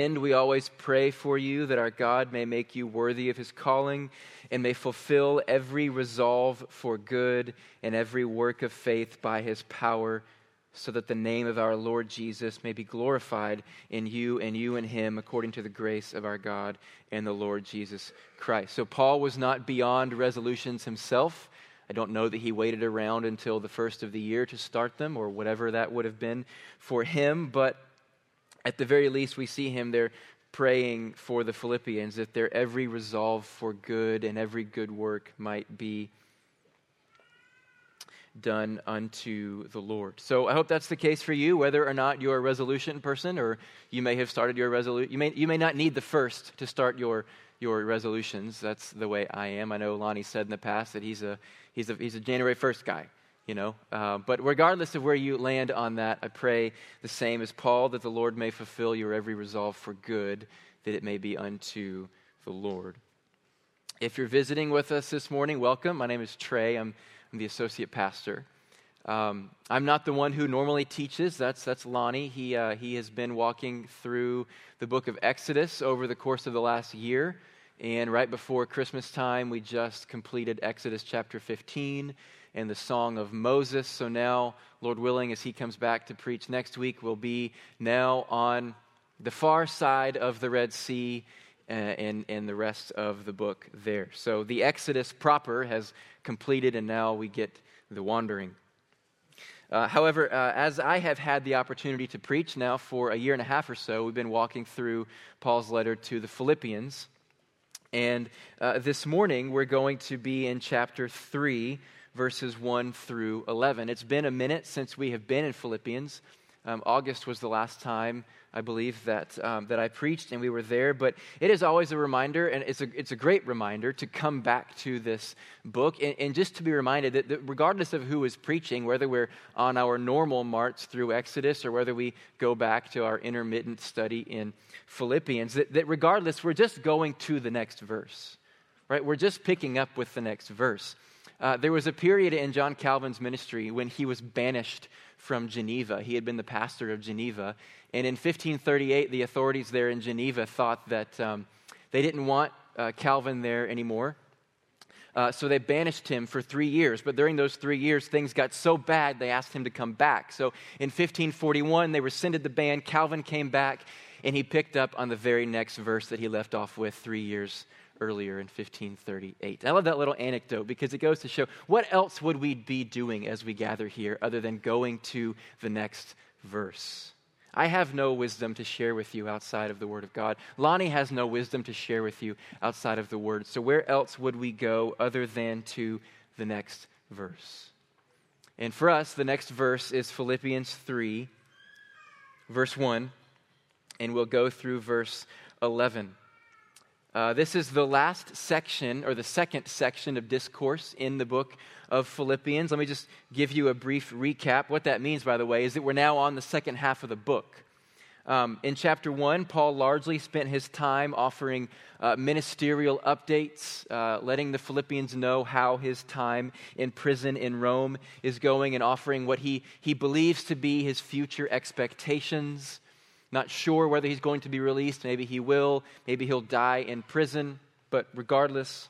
And we always pray for you that our God may make you worthy of his calling and may fulfill every resolve for good and every work of faith by his power, so that the name of our Lord Jesus may be glorified in you and you in him, according to the grace of our God and the Lord Jesus Christ. So, Paul was not beyond resolutions himself. I don't know that he waited around until the first of the year to start them or whatever that would have been for him, but at the very least, we see him there praying for the Philippians that their every resolve for good and every good work might be done unto the Lord. So I hope that's the case for you, whether or not you're a resolution person or you may have started your resolution. You may, you may not need the first to start your, your resolutions. That's the way I am. I know Lonnie said in the past that he's a, he's a, he's a January 1st guy you know. Uh, but regardless of where you land on that, I pray the same as Paul that the Lord may fulfill your every resolve for good, that it may be unto the Lord. If you're visiting with us this morning, welcome. My name is Trey. I'm, I'm the associate pastor. Um, I'm not the one who normally teaches. That's, that's Lonnie. He, uh, he has been walking through the book of Exodus over the course of the last year. And right before Christmas time, we just completed Exodus chapter 15 and the Song of Moses. So now, Lord willing, as he comes back to preach next week, we'll be now on the far side of the Red Sea uh, and, and the rest of the book there. So the Exodus proper has completed, and now we get the wandering. Uh, however, uh, as I have had the opportunity to preach now for a year and a half or so, we've been walking through Paul's letter to the Philippians. And uh, this morning, we're going to be in chapter 3, verses 1 through 11. It's been a minute since we have been in Philippians. Um, August was the last time, I believe, that, um, that I preached, and we were there. But it is always a reminder, and it's a, it's a great reminder to come back to this book and, and just to be reminded that, that, regardless of who is preaching, whether we're on our normal march through Exodus or whether we go back to our intermittent study in Philippians, that, that regardless, we're just going to the next verse, right? We're just picking up with the next verse. Uh, there was a period in John Calvin's ministry when he was banished from Geneva. He had been the pastor of Geneva. And in 1538, the authorities there in Geneva thought that um, they didn't want uh, Calvin there anymore. Uh, so they banished him for three years. But during those three years, things got so bad, they asked him to come back. So in 1541, they rescinded the ban. Calvin came back, and he picked up on the very next verse that he left off with three years earlier in 1538. I love that little anecdote because it goes to show what else would we be doing as we gather here other than going to the next verse? I have no wisdom to share with you outside of the Word of God. Lonnie has no wisdom to share with you outside of the Word. So, where else would we go other than to the next verse? And for us, the next verse is Philippians 3, verse 1, and we'll go through verse 11. Uh, this is the last section, or the second section of discourse in the book of Philippians. Let me just give you a brief recap. What that means, by the way, is that we're now on the second half of the book. Um, in chapter one, Paul largely spent his time offering uh, ministerial updates, uh, letting the Philippians know how his time in prison in Rome is going, and offering what he, he believes to be his future expectations not sure whether he's going to be released. Maybe he will. Maybe he'll die in prison. But regardless,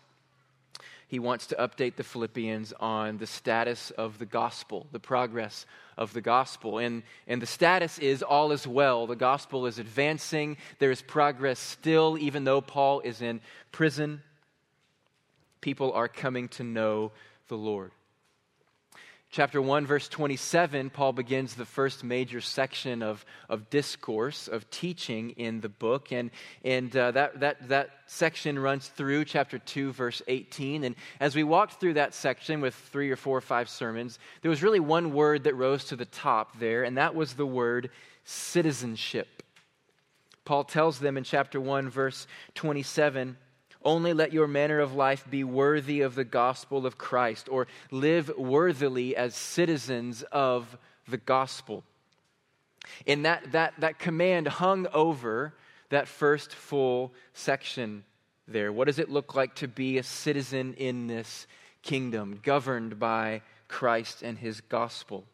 he wants to update the Philippians on the status of the gospel, the progress of the gospel. And, and the status is all is well. The gospel is advancing. There is progress still, even though Paul is in prison. People are coming to know the Lord chapter 1, verse 27, Paul begins the first major section of, of discourse, of teaching in the book. And, and uh, that, that, that section runs through chapter 2, verse 18. And as we walked through that section with three or four or five sermons, there was really one word that rose to the top there, and that was the word citizenship. Paul tells them in chapter 1, verse 27 only let your manner of life be worthy of the gospel of Christ, or live worthily as citizens of the gospel. And that, that, that command hung over that first full section there. What does it look like to be a citizen in this kingdom, governed by Christ and his gospel?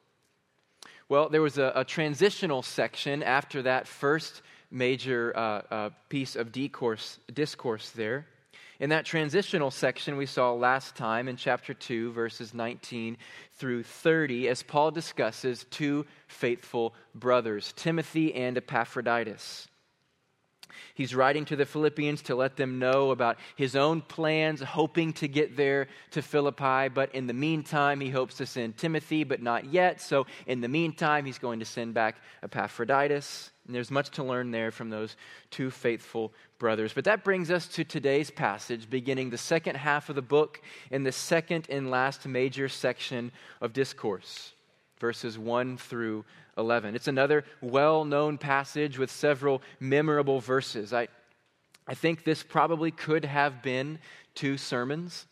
Well, there was a, a transitional section after that first major uh, uh, piece of discourse, discourse there. In that transitional section we saw last time in chapter 2, verses 19 through 30, as Paul discusses two faithful brothers, Timothy and Epaphroditus. He's writing to the Philippians to let them know about his own plans, hoping to get there to Philippi. But in the meantime, he hopes to send Timothy, but not yet. So in the meantime, he's going to send back Epaphroditus. And there's much to learn there from those two faithful brothers. But that brings us to today's passage, beginning the second half of the book in the second and last major section of discourse, verses 1 through 11. It's another well known passage with several memorable verses. I, I think this probably could have been two sermons,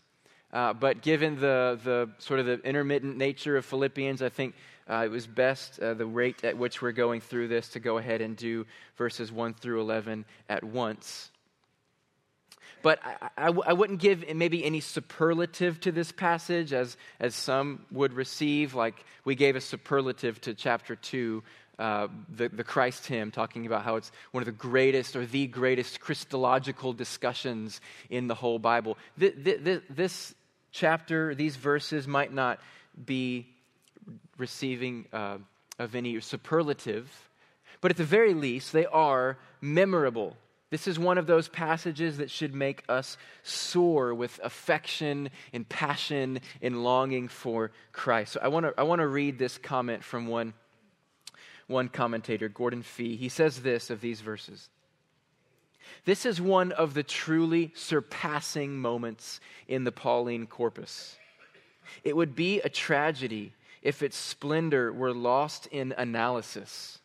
uh, but given the, the sort of the intermittent nature of Philippians, I think uh, it was best, uh, the rate at which we're going through this, to go ahead and do verses 1 through 11 at once. But I, I, I wouldn't give maybe any superlative to this passage as, as some would receive, like we gave a superlative to chapter 2 uh, the, the Christ hymn, talking about how it's one of the greatest or the greatest Christological discussions in the whole Bible. Th- th- th- this chapter, these verses might not be receiving uh, of any superlative, but at the very least, they are memorable. This is one of those passages that should make us soar with affection and passion and longing for Christ. So I want to I want to read this comment from one, one commentator, Gordon Fee. He says this of these verses. This is one of the truly surpassing moments in the Pauline corpus. It would be a tragedy if its splendor were lost in analysis.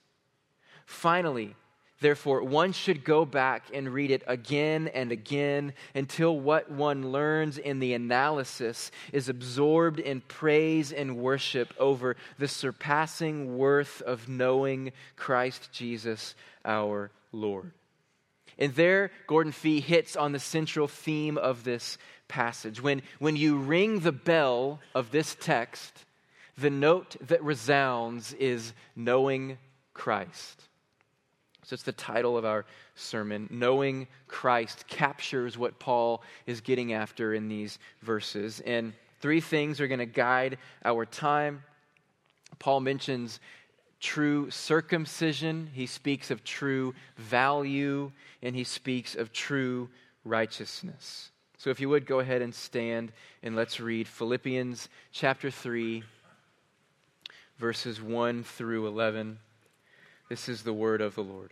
Finally, Therefore, one should go back and read it again and again until what one learns in the analysis is absorbed in praise and worship over the surpassing worth of knowing Christ Jesus our Lord. And there, Gordon Fee hits on the central theme of this passage. When, when you ring the bell of this text, the note that resounds is knowing Christ. So it's the title of our sermon. Knowing Christ captures what Paul is getting after in these verses. And three things are going to guide our time. Paul mentions true circumcision, he speaks of true value, and he speaks of true righteousness. So if you would go ahead and stand and let's read Philippians chapter 3, verses 1 through 11. This is the word of the Lord.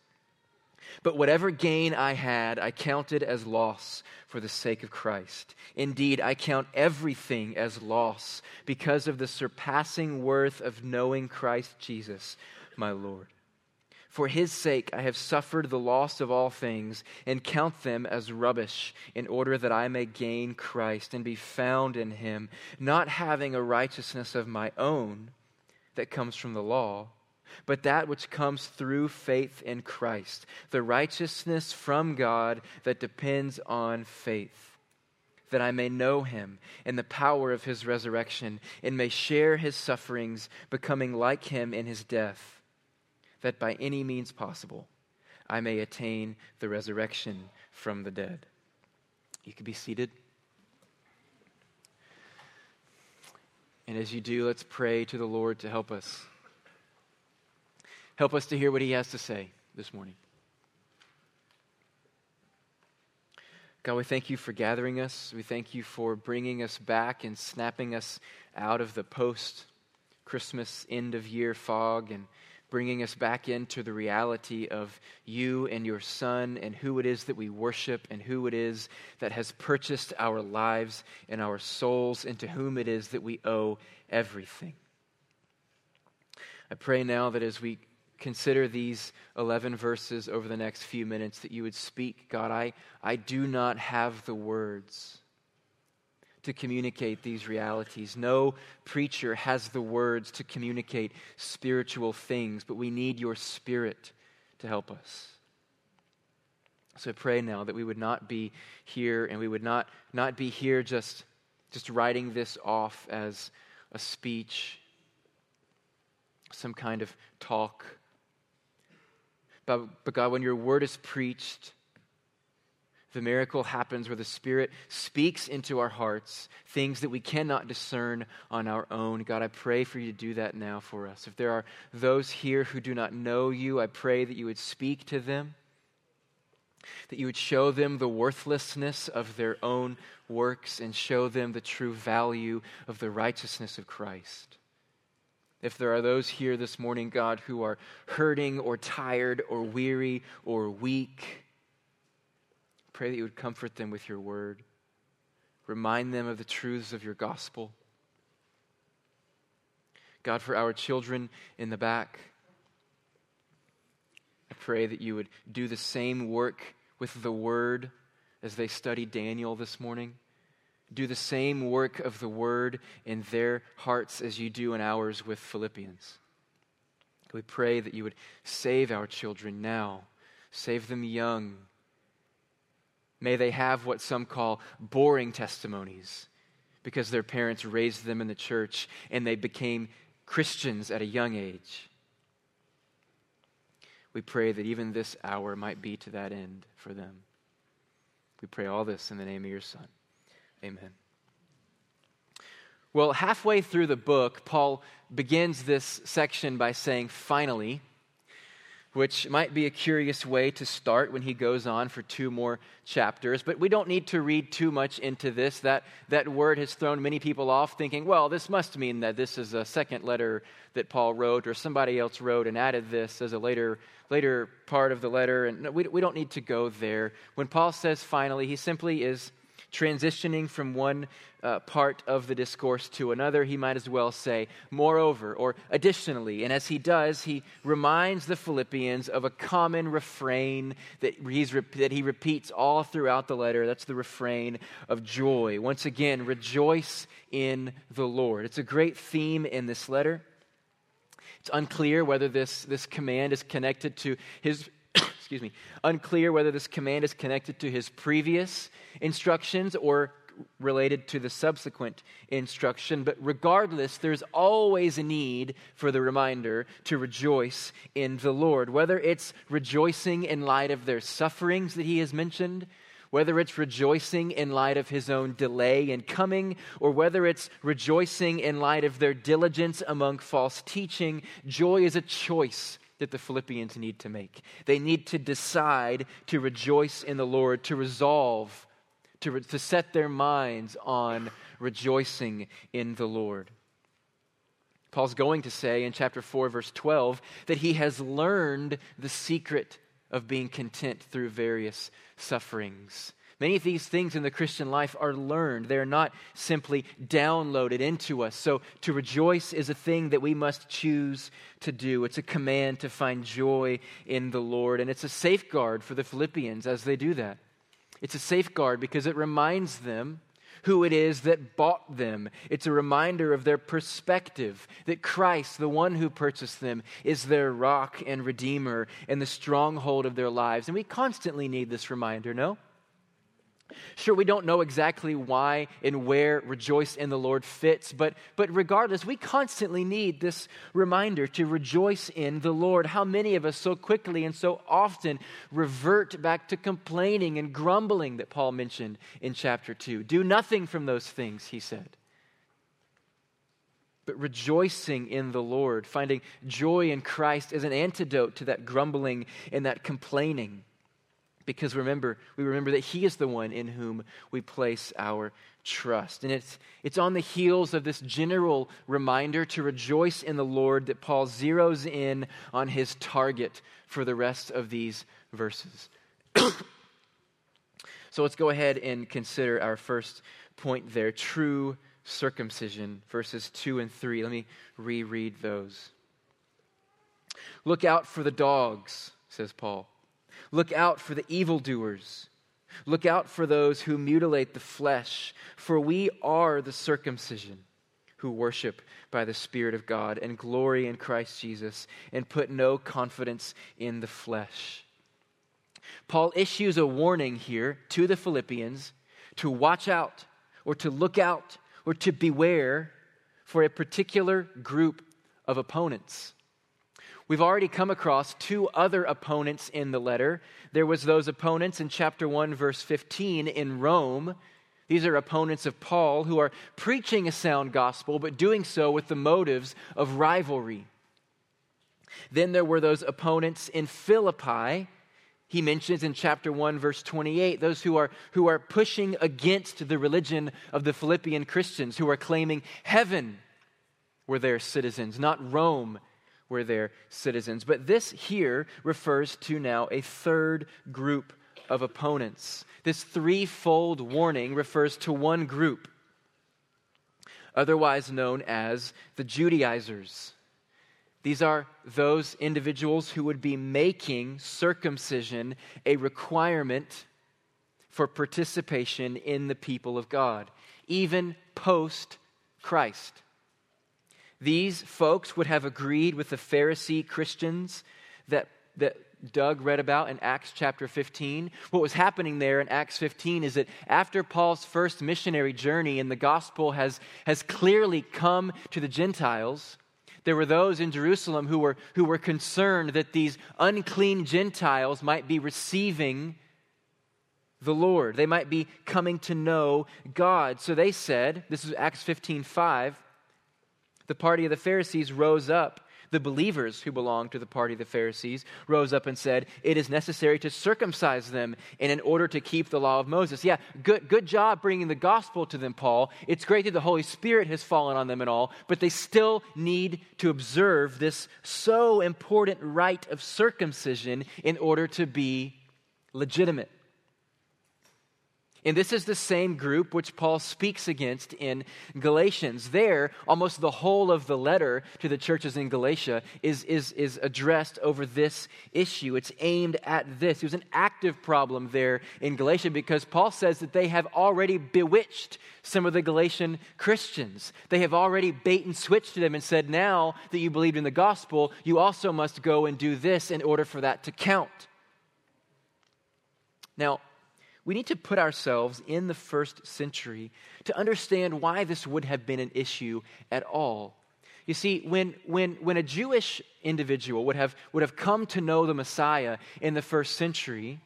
But whatever gain I had, I counted as loss for the sake of Christ. Indeed, I count everything as loss because of the surpassing worth of knowing Christ Jesus, my Lord. For his sake, I have suffered the loss of all things and count them as rubbish in order that I may gain Christ and be found in him, not having a righteousness of my own that comes from the law but that which comes through faith in Christ, the righteousness from God that depends on faith, that I may know him in the power of his resurrection and may share his sufferings, becoming like him in his death, that by any means possible I may attain the resurrection from the dead. You can be seated. And as you do, let's pray to the Lord to help us. Help us to hear what he has to say this morning. God, we thank you for gathering us. We thank you for bringing us back and snapping us out of the post Christmas end of year fog and bringing us back into the reality of you and your Son and who it is that we worship and who it is that has purchased our lives and our souls and to whom it is that we owe everything. I pray now that as we consider these 11 verses over the next few minutes that you would speak. God, I, I do not have the words to communicate these realities. No preacher has the words to communicate spiritual things, but we need your spirit to help us. So I pray now that we would not be here and we would not, not be here just, just writing this off as a speech, some kind of talk but, God, when your word is preached, the miracle happens where the Spirit speaks into our hearts things that we cannot discern on our own. God, I pray for you to do that now for us. If there are those here who do not know you, I pray that you would speak to them, that you would show them the worthlessness of their own works and show them the true value of the righteousness of Christ. If there are those here this morning, God, who are hurting or tired or weary or weak, pray that you would comfort them with your word. Remind them of the truths of your gospel. God, for our children in the back, I pray that you would do the same work with the word as they study Daniel this morning do the same work of the word in their hearts as you do in ours with Philippians. We pray that you would save our children now, save them young. May they have what some call boring testimonies because their parents raised them in the church and they became Christians at a young age. We pray that even this hour might be to that end for them. We pray all this in the name of your Son. Amen. Well, halfway through the book, Paul begins this section by saying, finally, which might be a curious way to start when he goes on for two more chapters. But we don't need to read too much into this. That, that word has thrown many people off, thinking, well, this must mean that this is a second letter that Paul wrote, or somebody else wrote and added this as a later, later part of the letter. And we, we don't need to go there. When Paul says finally, he simply is transitioning from one uh, part of the discourse to another, he might as well say, moreover, or additionally. And as he does, he reminds the Philippians of a common refrain that, he's, that he repeats all throughout the letter. That's the refrain of joy. Once again, rejoice in the Lord. It's a great theme in this letter. It's unclear whether this, this command is connected to his excuse me, unclear whether this command is connected to his previous instructions or related to the subsequent instruction. But regardless, there's always a need for the reminder to rejoice in the Lord. Whether it's rejoicing in light of their sufferings that he has mentioned, whether it's rejoicing in light of his own delay in coming, or whether it's rejoicing in light of their diligence among false teaching, joy is a choice that the Philippians need to make. They need to decide to rejoice in the Lord, to resolve, to, re- to set their minds on rejoicing in the Lord. Paul's going to say in chapter 4, verse 12, that he has learned the secret of being content through various sufferings. Many of these things in the Christian life are learned. They're not simply downloaded into us. So to rejoice is a thing that we must choose to do. It's a command to find joy in the Lord. And it's a safeguard for the Philippians as they do that. It's a safeguard because it reminds them who it is that bought them. It's a reminder of their perspective that Christ, the one who purchased them, is their rock and redeemer and the stronghold of their lives. And we constantly need this reminder, no? Sure, we don't know exactly why and where rejoice in the Lord fits, but, but regardless, we constantly need this reminder to rejoice in the Lord. How many of us so quickly and so often revert back to complaining and grumbling that Paul mentioned in chapter 2? Do nothing from those things, he said. But rejoicing in the Lord, finding joy in Christ is an antidote to that grumbling and that complaining. Because remember, we remember that He is the one in whom we place our trust. And it's, it's on the heels of this general reminder to rejoice in the Lord that Paul zeroes in on his target for the rest of these verses. so let's go ahead and consider our first point there true circumcision, verses 2 and 3. Let me reread those. Look out for the dogs, says Paul. Look out for the evildoers. Look out for those who mutilate the flesh, for we are the circumcision who worship by the Spirit of God and glory in Christ Jesus and put no confidence in the flesh. Paul issues a warning here to the Philippians to watch out or to look out or to beware for a particular group of opponents. We've already come across two other opponents in the letter. There was those opponents in chapter 1 verse 15 in Rome. These are opponents of Paul who are preaching a sound gospel but doing so with the motives of rivalry. Then there were those opponents in Philippi. He mentions in chapter 1 verse 28 those who are who are pushing against the religion of the Philippian Christians who are claiming heaven were their citizens, not Rome were their citizens. But this here refers to now a third group of opponents. This threefold warning refers to one group, otherwise known as the Judaizers. These are those individuals who would be making circumcision a requirement for participation in the people of God, even post Christ. These folks would have agreed with the Pharisee Christians that, that Doug read about in Acts chapter 15. What was happening there in Acts 15 is that after Paul's first missionary journey and the gospel has, has clearly come to the Gentiles, there were those in Jerusalem who were, who were concerned that these unclean Gentiles might be receiving the Lord. They might be coming to know God. So they said, this is Acts 15 5 the party of the Pharisees rose up. The believers who belonged to the party of the Pharisees rose up and said, It is necessary to circumcise them and in order to keep the law of Moses. Yeah, good, good job bringing the gospel to them, Paul. It's great that the Holy Spirit has fallen on them and all, but they still need to observe this so important rite of circumcision in order to be legitimate. And this is the same group which Paul speaks against in Galatians. There, almost the whole of the letter to the churches in Galatia is, is, is addressed over this issue. It's aimed at this. It was an active problem there in Galatia because Paul says that they have already bewitched some of the Galatian Christians. They have already bait and switched to them and said, now that you believed in the gospel, you also must go and do this in order for that to count. Now, we need to put ourselves in the first century to understand why this would have been an issue at all. You see, when, when, when a Jewish individual would have, would have come to know the Messiah in the first century,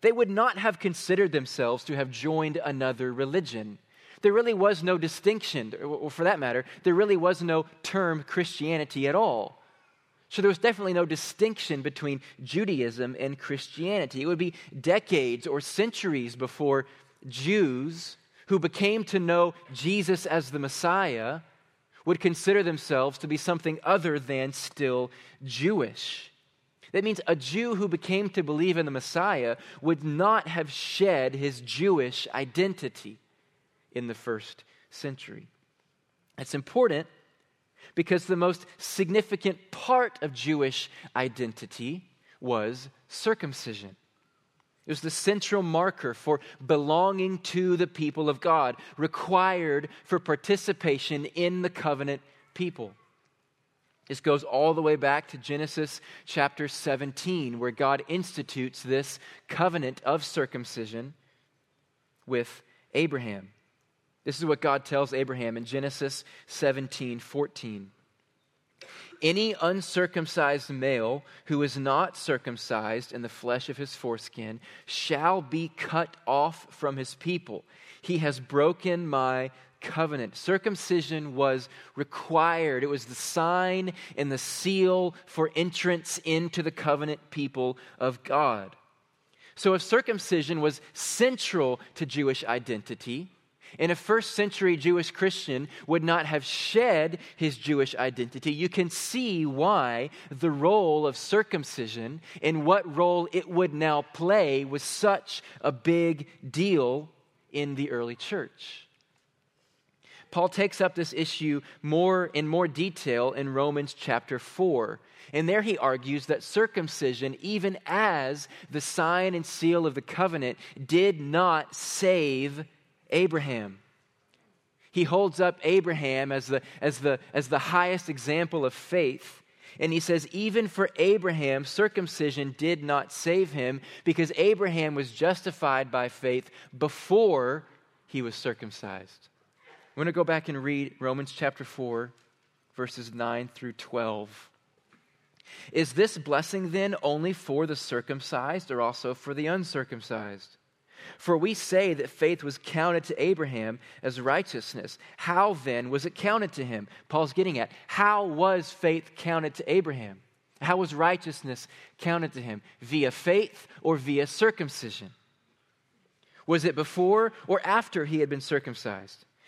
they would not have considered themselves to have joined another religion. There really was no distinction, or for that matter, there really was no term Christianity at all. So there was definitely no distinction between Judaism and Christianity. It would be decades or centuries before Jews who became to know Jesus as the Messiah would consider themselves to be something other than still Jewish. That means a Jew who became to believe in the Messiah would not have shed his Jewish identity in the first century. It's important because the most significant part of Jewish identity was circumcision. It was the central marker for belonging to the people of God, required for participation in the covenant people. This goes all the way back to Genesis chapter 17, where God institutes this covenant of circumcision with Abraham. This is what God tells Abraham in Genesis 17 14. Any uncircumcised male who is not circumcised in the flesh of his foreskin shall be cut off from his people. He has broken my covenant. Circumcision was required, it was the sign and the seal for entrance into the covenant people of God. So, if circumcision was central to Jewish identity, and a first century Jewish Christian would not have shed his Jewish identity, you can see why the role of circumcision and what role it would now play was such a big deal in the early church. Paul takes up this issue more in more detail in Romans chapter 4. And there he argues that circumcision, even as the sign and seal of the covenant, did not save Abraham. He holds up Abraham as the, as the, as the highest example of faith. And he says, even for Abraham, circumcision did not save him because Abraham was justified by faith before he was circumcised. I'm going to go back and read Romans chapter 4, verses 9 through 12. Is this blessing then only for the circumcised or also for the uncircumcised? For we say that faith was counted to Abraham as righteousness. How then was it counted to him? Paul's getting at how was faith counted to Abraham? How was righteousness counted to him? Via faith or via circumcision? Was it before or after he had been circumcised?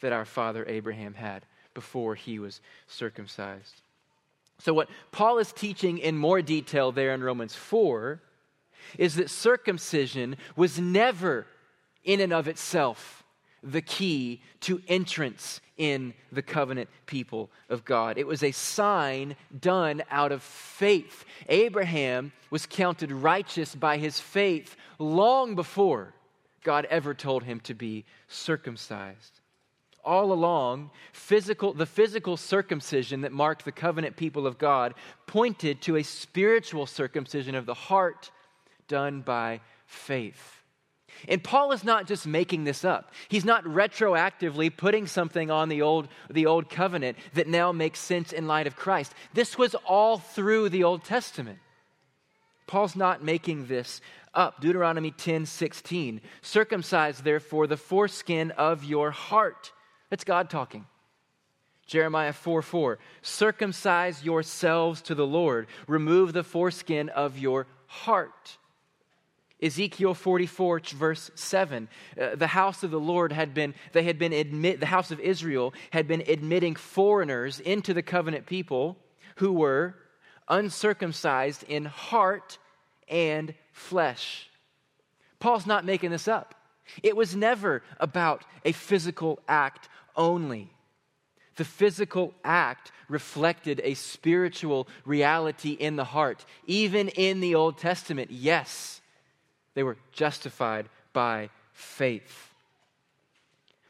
that our father Abraham had before he was circumcised. So, what Paul is teaching in more detail there in Romans 4 is that circumcision was never, in and of itself, the key to entrance in the covenant people of God. It was a sign done out of faith. Abraham was counted righteous by his faith long before God ever told him to be circumcised all along, physical, the physical circumcision that marked the covenant people of God pointed to a spiritual circumcision of the heart done by faith. And Paul is not just making this up. He's not retroactively putting something on the old, the old covenant that now makes sense in light of Christ. This was all through the Old Testament. Paul's not making this up. Deuteronomy 10 16. Circumcise, therefore, the foreskin of your heart that's God talking. Jeremiah 4 4. Circumcise yourselves to the Lord, remove the foreskin of your heart. Ezekiel 44, verse 7. Uh, the house of the Lord had been, they had been admit, the house of Israel had been admitting foreigners into the covenant people who were uncircumcised in heart and flesh. Paul's not making this up. It was never about a physical act only. The physical act reflected a spiritual reality in the heart. Even in the Old Testament, yes, they were justified by faith.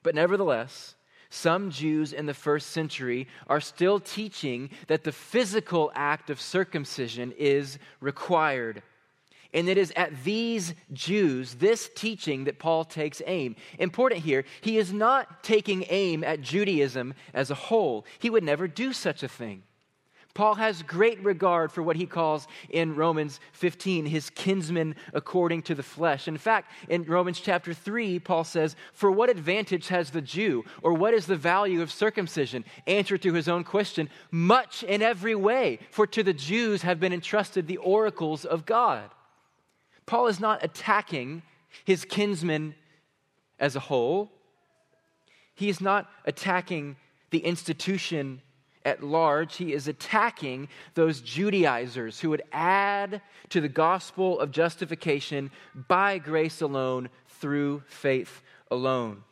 But nevertheless, some Jews in the first century are still teaching that the physical act of circumcision is required. And it is at these Jews, this teaching, that Paul takes aim. Important here, he is not taking aim at Judaism as a whole. He would never do such a thing. Paul has great regard for what he calls in Romans 15 his kinsmen according to the flesh. In fact, in Romans chapter 3, Paul says, For what advantage has the Jew, or what is the value of circumcision? Answer to his own question, much in every way, for to the Jews have been entrusted the oracles of God. Paul is not attacking his kinsmen as a whole. He is not attacking the institution at large. He is attacking those Judaizers who would add to the gospel of justification by grace alone through faith alone.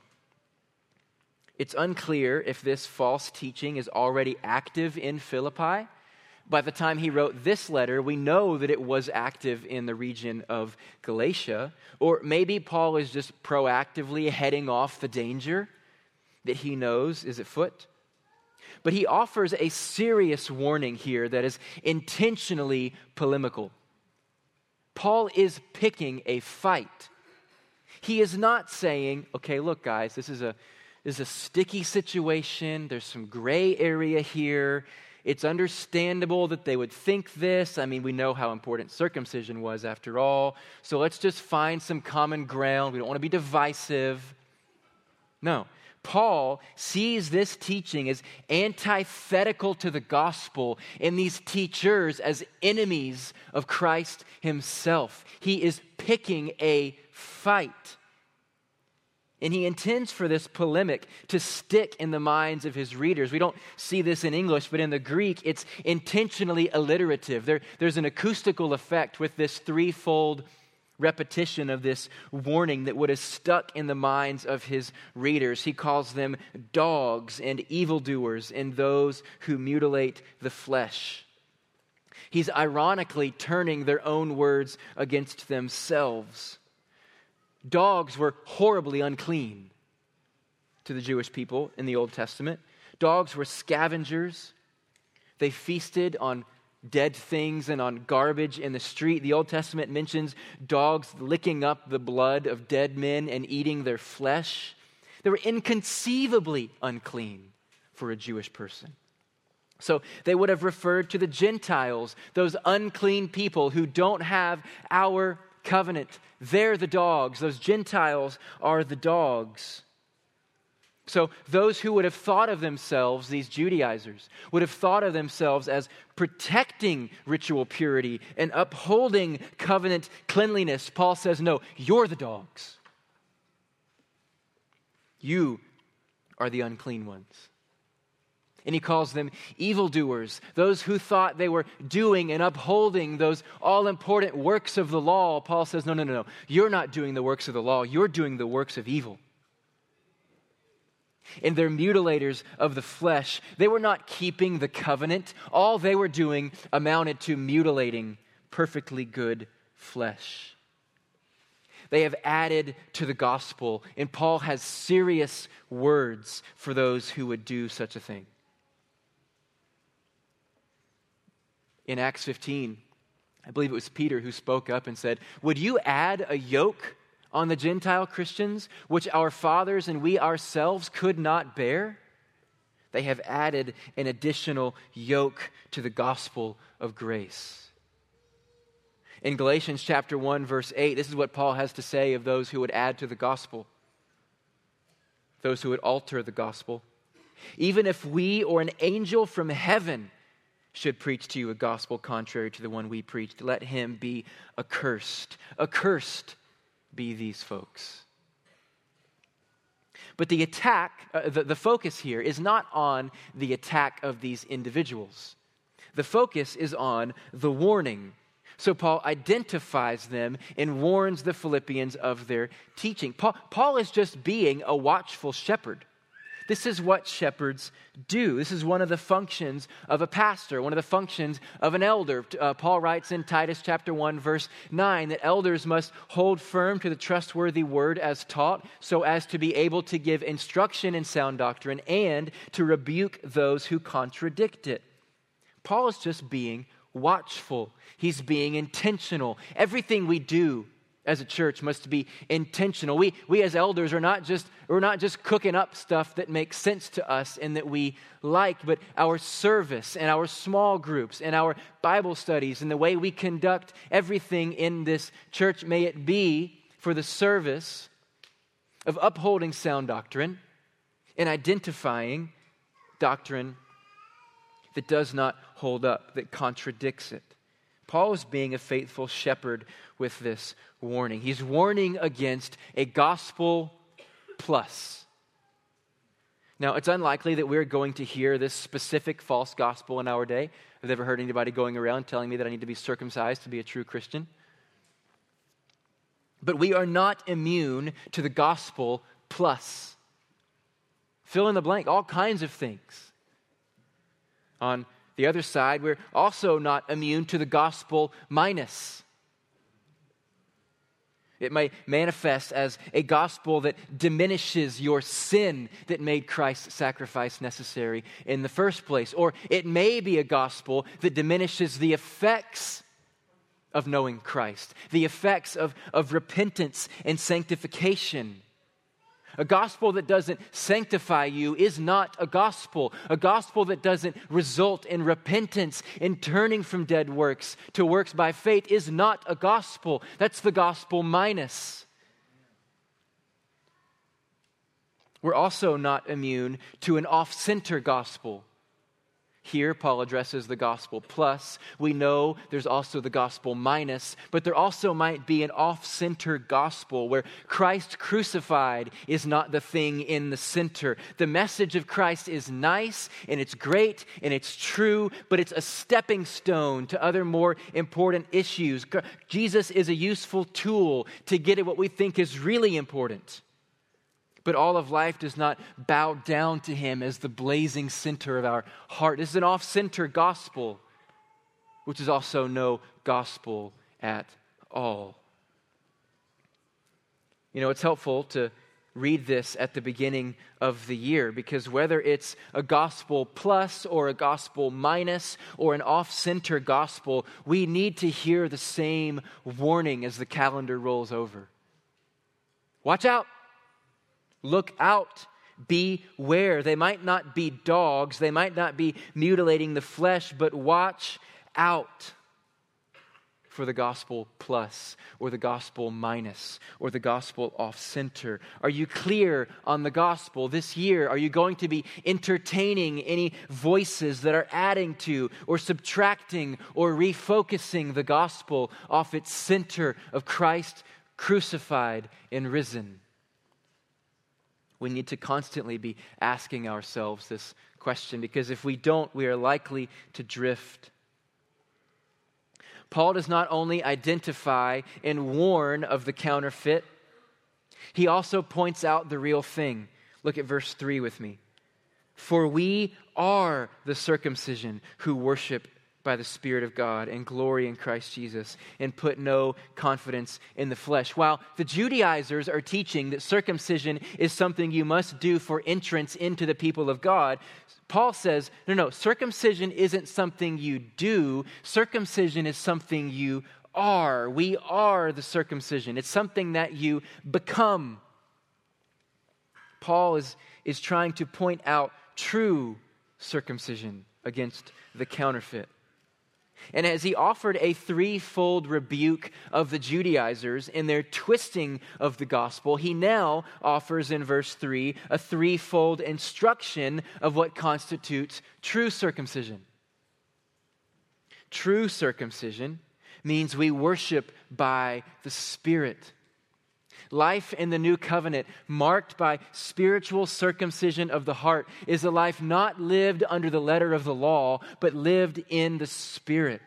It's unclear if this false teaching is already active in Philippi by the time he wrote this letter, we know that it was active in the region of Galatia. Or maybe Paul is just proactively heading off the danger that he knows is at foot. But he offers a serious warning here that is intentionally polemical. Paul is picking a fight. He is not saying, okay, look, guys, this is a, this is a sticky situation. There's some gray area here. It's understandable that they would think this. I mean, we know how important circumcision was after all. So let's just find some common ground. We don't want to be divisive. No. Paul sees this teaching as antithetical to the gospel and these teachers as enemies of Christ himself. He is picking a fight. And he intends for this polemic to stick in the minds of his readers. We don't see this in English, but in the Greek, it's intentionally alliterative. There, there's an acoustical effect with this threefold repetition of this warning that would have stuck in the minds of his readers. He calls them dogs and evildoers and those who mutilate the flesh. He's ironically turning their own words against themselves. Dogs were horribly unclean to the Jewish people in the Old Testament. Dogs were scavengers. They feasted on dead things and on garbage in the street. The Old Testament mentions dogs licking up the blood of dead men and eating their flesh. They were inconceivably unclean for a Jewish person. So they would have referred to the Gentiles, those unclean people who don't have our covenant. They're the dogs. Those Gentiles are the dogs. So, those who would have thought of themselves, these Judaizers, would have thought of themselves as protecting ritual purity and upholding covenant cleanliness. Paul says, No, you're the dogs. You are the unclean ones and he calls them evildoers, those who thought they were doing and upholding those all important works of the law. Paul says, No, no, no, no. You're not doing the works of the law, you're doing the works of evil. And they're mutilators of the flesh. They were not keeping the covenant. All they were doing amounted to mutilating perfectly good flesh. They have added to the gospel, and Paul has serious words for those who would do such a thing. In Acts 15, I believe it was Peter who spoke up and said, Would you add a yoke on the Gentile Christians, which our fathers and we ourselves could not bear? They have added an additional yoke to the gospel of grace. In Galatians chapter 1 verse 8, this is what Paul has to say of those who would add to the gospel. Those who would alter the gospel. Even if we or an angel from heaven should preach to you a gospel contrary to the one we preached, let him be accursed. Accursed be these folks. But the attack, uh, the, the focus here is not on the attack of these individuals. The focus is on the warning. So Paul identifies them and warns the Philippians of their teaching. Paul, Paul is just being a watchful shepherd. This is what shepherds do. This is one of the functions of a pastor, one of the functions of an elder. Uh, Paul writes in Titus chapter 1 verse 9 that elders must hold firm to the trustworthy word as taught so as to be able to give instruction in sound doctrine and to rebuke those who contradict it. Paul is just being watchful. He's being intentional. Everything we do as a church must be intentional. We, we as elders are not just we're not just cooking up stuff that makes sense to us and that we like, but our service and our small groups and our Bible studies and the way we conduct everything in this church may it be for the service of upholding sound doctrine and identifying doctrine that does not hold up, that contradicts it. Paul is being a faithful shepherd with this warning. He's warning against a gospel plus. Now, it's unlikely that we're going to hear this specific false gospel in our day. I've never heard anybody going around telling me that I need to be circumcised to be a true Christian. But we are not immune to the gospel plus. Fill in the blank, all kinds of things. On the other side, we're also not immune to the gospel minus. It may manifest as a gospel that diminishes your sin that made Christ's sacrifice necessary in the first place. Or it may be a gospel that diminishes the effects of knowing Christ, the effects of, of repentance and sanctification. A gospel that doesn't sanctify you is not a gospel. A gospel that doesn't result in repentance, in turning from dead works to works by faith, is not a gospel. That's the gospel minus. We're also not immune to an off center gospel. Here, Paul addresses the gospel plus. We know there's also the gospel minus, but there also might be an off center gospel where Christ crucified is not the thing in the center. The message of Christ is nice and it's great and it's true, but it's a stepping stone to other more important issues. Jesus is a useful tool to get at what we think is really important but all of life does not bow down to him as the blazing center of our heart. This is an off center gospel, which is also no gospel at all. You know, it's helpful to read this at the beginning of the year because whether it's a gospel plus or a gospel minus or an off center gospel, we need to hear the same warning as the calendar rolls over. Watch out. Look out. Beware. They might not be dogs, they might not be mutilating the flesh, but watch out for the gospel plus or the gospel minus or the gospel off center? Are you clear on the gospel this year? Are you going to be entertaining any voices that are adding to or subtracting or refocusing the gospel off its center of Christ crucified and risen? We need to constantly be asking ourselves this question because if we don't, we are likely to drift. Paul does not only identify and warn of the counterfeit, he also points out the real thing. Look at verse 3 with me. For we are the circumcision who worship by the Spirit of God and glory in Christ Jesus and put no confidence in the flesh. While the Judaizers are teaching that circumcision is something you must do for entrance into the people of God, Paul says, no, no, circumcision isn't something you do, circumcision is something you are. We are the circumcision, it's something that you become. Paul is, is trying to point out true circumcision against the counterfeit. And as he offered a threefold rebuke of the Judaizers in their twisting of the gospel, he now offers in verse 3 a threefold instruction of what constitutes true circumcision. True circumcision means we worship by the Spirit. Life in the new covenant, marked by spiritual circumcision of the heart, is a life not lived under the letter of the law, but lived in the Spirit.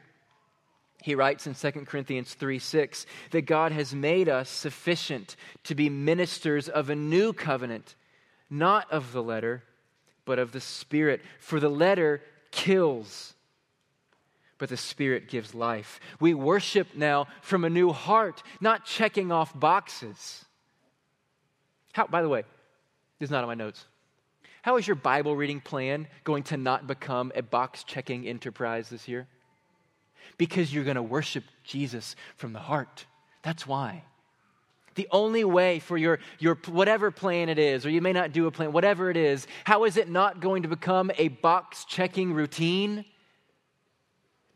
He writes in 2 Corinthians 3 6 that God has made us sufficient to be ministers of a new covenant, not of the letter, but of the Spirit. For the letter kills but the Spirit gives life. We worship now from a new heart, not checking off boxes. How, by the way, this is not on my notes. How is your Bible reading plan going to not become a box checking enterprise this year? Because you're going to worship Jesus from the heart. That's why. The only way for your, your whatever plan it is, or you may not do a plan, whatever it is, how is it not going to become a box checking routine?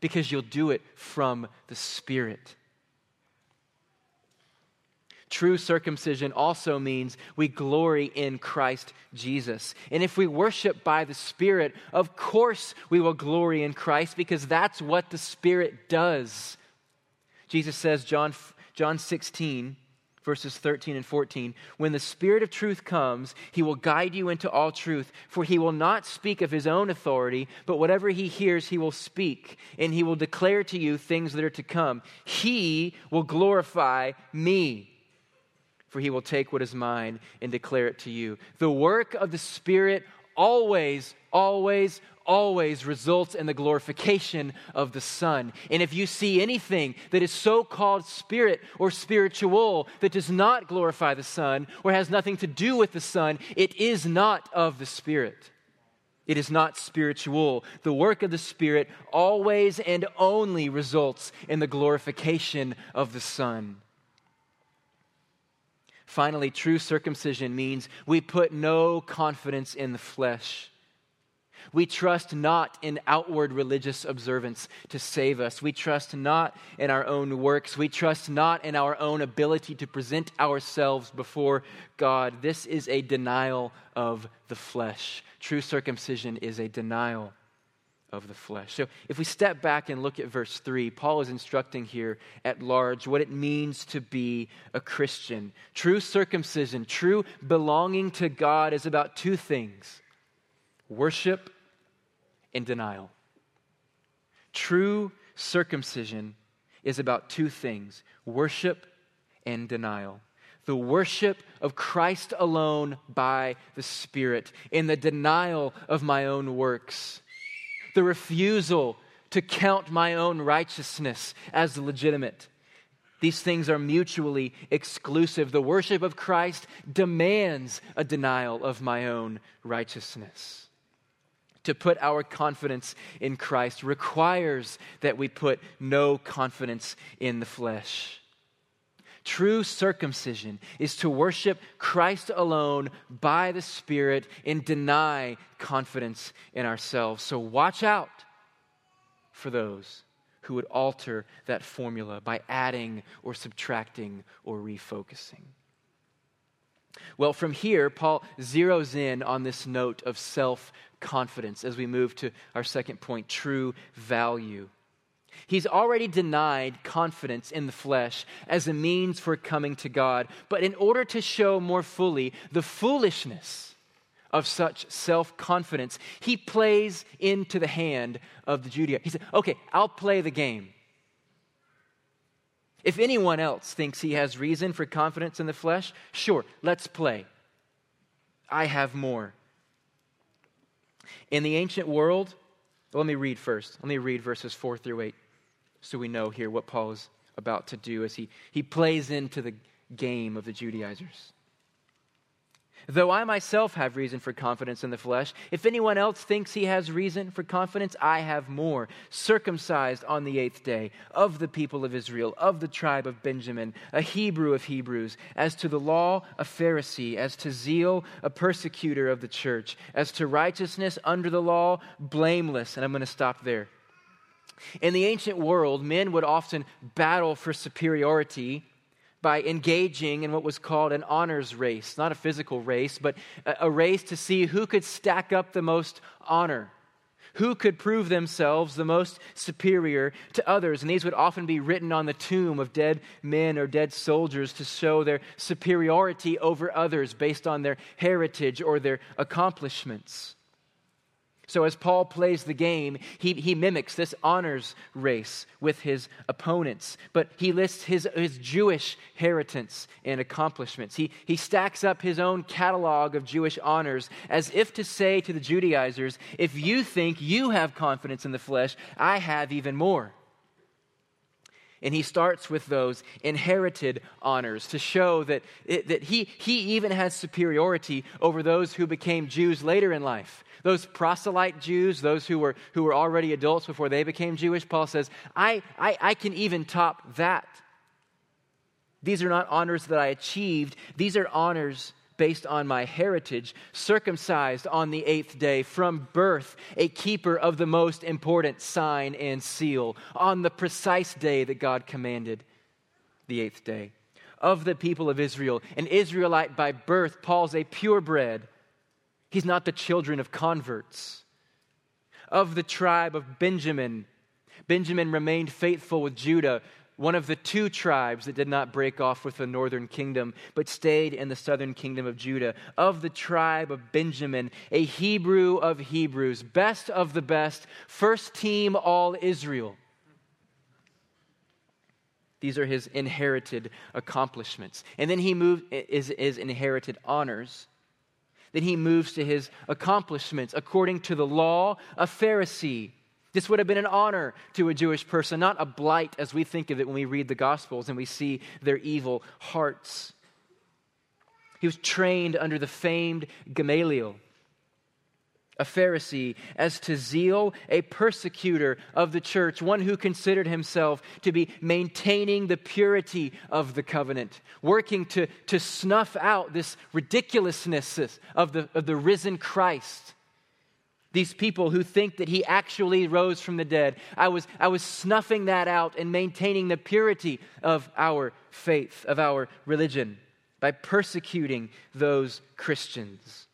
Because you'll do it from the Spirit. True circumcision also means we glory in Christ Jesus. And if we worship by the Spirit, of course we will glory in Christ because that's what the Spirit does. Jesus says, John, John 16, verses 13 and 14. When the Spirit of truth comes, he will guide you into all truth, for he will not speak of his own authority, but whatever he hears, he will speak, and he will declare to you things that are to come. He will glorify me. For he will take what is mine and declare it to you. The work of the Spirit always, always, always results in the glorification of the Son. And if you see anything that is so called spirit or spiritual that does not glorify the Son or has nothing to do with the Son, it is not of the Spirit. It is not spiritual. The work of the Spirit always and only results in the glorification of the Son. Finally, true circumcision means we put no confidence in the flesh. We trust not in outward religious observance to save us. We trust not in our own works. We trust not in our own ability to present ourselves before God. This is a denial of the flesh. True circumcision is a denial of the flesh. So if we step back and look at verse 3, Paul is instructing here at large what it means to be a Christian. True circumcision, true belonging to God is about two things worship and denial. True circumcision is about two things worship and denial. The worship of Christ alone by the Spirit, in the denial of my own works, the refusal to count my own righteousness as legitimate. These things are mutually exclusive. The worship of Christ demands a denial of my own righteousness to put our confidence in Christ requires that we put no confidence in the flesh. True circumcision is to worship Christ alone by the Spirit and deny confidence in ourselves. So watch out for those who would alter that formula by adding or subtracting or refocusing. Well, from here, Paul zeroes in on this note of self confidence as we move to our second point true value. He's already denied confidence in the flesh as a means for coming to God. But in order to show more fully the foolishness of such self confidence, he plays into the hand of the Judaizers. He said, Okay, I'll play the game. If anyone else thinks he has reason for confidence in the flesh, sure, let's play. I have more. In the ancient world, let me read first. Let me read verses 4 through 8 so we know here what Paul is about to do as he, he plays into the game of the Judaizers. Though I myself have reason for confidence in the flesh, if anyone else thinks he has reason for confidence, I have more. Circumcised on the eighth day, of the people of Israel, of the tribe of Benjamin, a Hebrew of Hebrews, as to the law, a Pharisee, as to zeal, a persecutor of the church, as to righteousness under the law, blameless. And I'm going to stop there. In the ancient world, men would often battle for superiority by engaging in what was called an honors race, not a physical race, but a race to see who could stack up the most honor, who could prove themselves the most superior to others. And these would often be written on the tomb of dead men or dead soldiers to show their superiority over others based on their heritage or their accomplishments. So, as Paul plays the game, he, he mimics this honors race with his opponents, but he lists his, his Jewish inheritance and accomplishments. He, he stacks up his own catalog of Jewish honors as if to say to the Judaizers, if you think you have confidence in the flesh, I have even more. And he starts with those inherited honors to show that, it, that he, he even has superiority over those who became Jews later in life those proselyte Jews, those who were, who were already adults before they became Jewish, Paul says, I, I, I can even top that. These are not honors that I achieved, these are honors based on my heritage, circumcised on the eighth day, from birth, a keeper of the most important sign and seal, on the precise day that God commanded, the eighth day. Of the people of Israel, an Israelite by birth, Paul's a purebred, He's not the children of converts. Of the tribe of Benjamin, Benjamin remained faithful with Judah, one of the two tribes that did not break off with the northern kingdom, but stayed in the southern kingdom of Judah. Of the tribe of Benjamin, a Hebrew of Hebrews, best of the best, first team all Israel. These are his inherited accomplishments. And then he moved is, is inherited honors. Then he moves to his accomplishments. According to the law, a Pharisee. This would have been an honor to a Jewish person, not a blight as we think of it when we read the Gospels and we see their evil hearts. He was trained under the famed Gamaliel. a Pharisee, as to zeal, a persecutor of the church, one who considered himself to be maintaining the purity of the covenant, working to, to snuff out this ridiculousness of the, of the risen Christ. These people who think that he actually rose from the dead. I was, I was snuffing that out and maintaining the purity of our faith, of our religion, by persecuting those Christians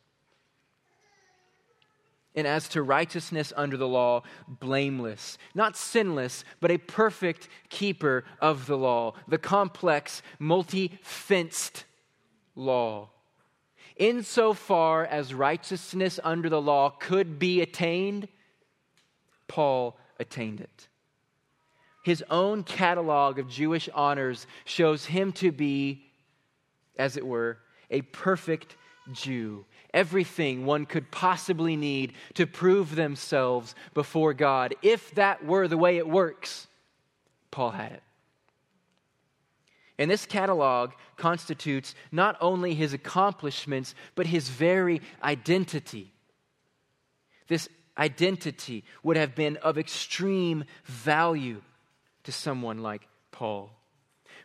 and as to righteousness under the law, blameless. Not sinless, but a perfect keeper of the law, the complex, multi fenced law. Insofar as righteousness under the law could be attained, Paul attained it. His own catalog of Jewish honors shows him to be, as it were, a perfect Jew, everything one could possibly need to prove themselves before God. If that were the way it works, Paul had it. And this catalog constitutes not only his accomplishments, but his very identity. This identity would have been of extreme value to someone like Paul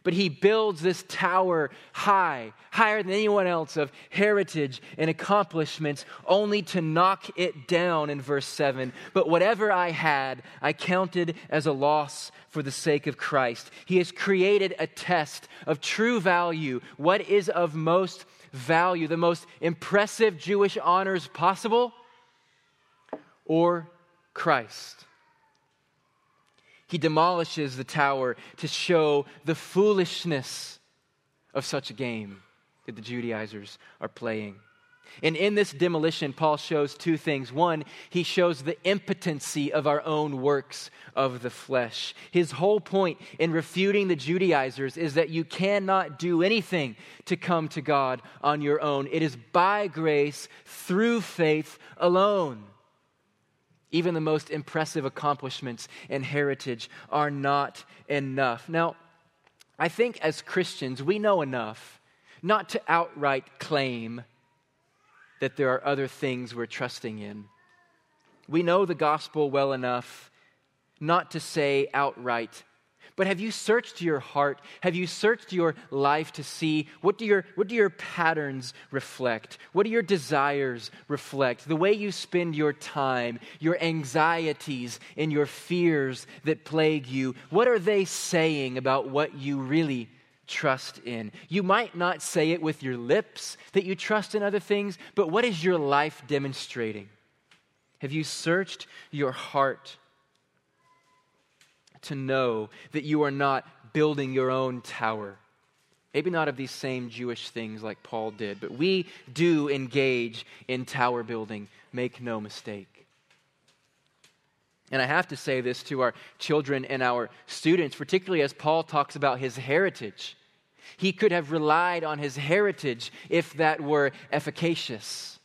but he builds this tower high, higher than anyone else, of heritage and accomplishments, only to knock it down in verse 7. But whatever I had, I counted as a loss for the sake of Christ. He has created a test of true value, what is of most value, the most impressive Jewish honors possible, or Christ. He demolishes the tower to show the foolishness of such a game that the Judaizers are playing. And in this demolition, Paul shows two things. One, he shows the impotency of our own works of the flesh. His whole point in refuting the Judaizers is that you cannot do anything to come to God on your own. It is by grace through faith alone. Even the most impressive accomplishments and heritage are not enough. Now, I think as Christians, we know enough not to outright claim that there are other things we're trusting in. We know the gospel well enough not to say outright but have you searched your heart? Have you searched your life to see what do your, what do your patterns reflect? What do your desires reflect? The way you spend your time, your anxieties, and your fears that plague you, what are they saying about what you really trust in? You might not say it with your lips that you trust in other things, but what is your life demonstrating? Have you searched your heart? To know that you are not building your own tower. Maybe not of these same Jewish things like Paul did, but we do engage in tower building. Make no mistake. And I have to say this to our children and our students, particularly as Paul talks about his heritage. He could have relied on his heritage if that were efficacious.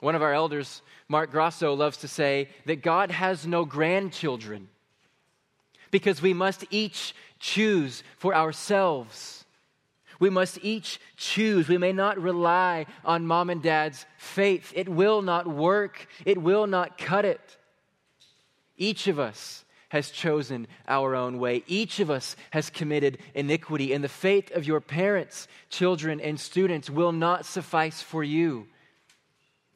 One of our elders, Mark Grosso, loves to say that God has no grandchildren because we must each choose for ourselves. We must each choose. We may not rely on mom and dad's faith. It will not work, it will not cut it. Each of us has chosen our own way. Each of us has committed iniquity, and the faith of your parents, children, and students will not suffice for you.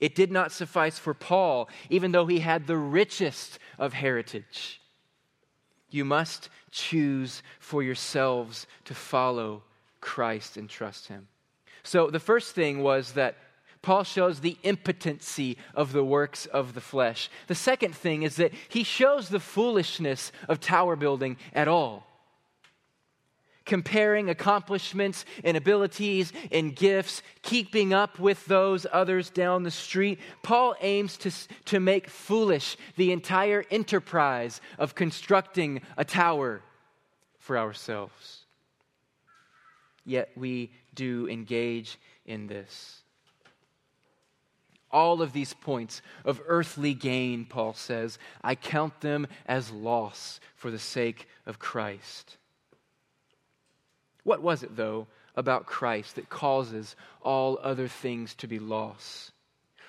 It did not suffice for Paul, even though he had the richest of heritage. You must choose for yourselves to follow Christ and trust Him. So the first thing was that Paul shows the impotency of the works of the flesh. The second thing is that he shows the foolishness of tower building at all comparing accomplishments and abilities and gifts, keeping up with those others down the street. Paul aims to, to make foolish the entire enterprise of constructing a tower for ourselves. Yet we do engage in this. All of these points of earthly gain, Paul says, I count them as loss for the sake of Christ. What was it, though, about Christ that causes all other things to be lost?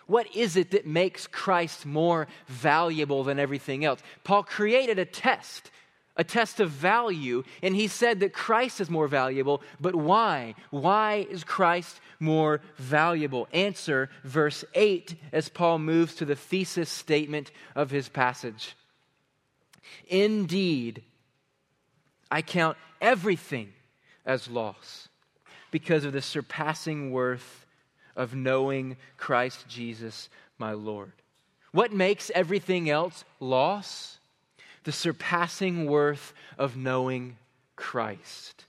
What is it that makes Christ more valuable than everything else? Paul created a test, a test of value, and he said that Christ is more valuable, but why? Why is Christ more valuable? Answer verse 8 as Paul moves to the thesis statement of his passage. Indeed, I count everything as loss because of the surpassing worth of knowing Christ Jesus, my Lord. What makes everything else loss? The surpassing worth of knowing Christ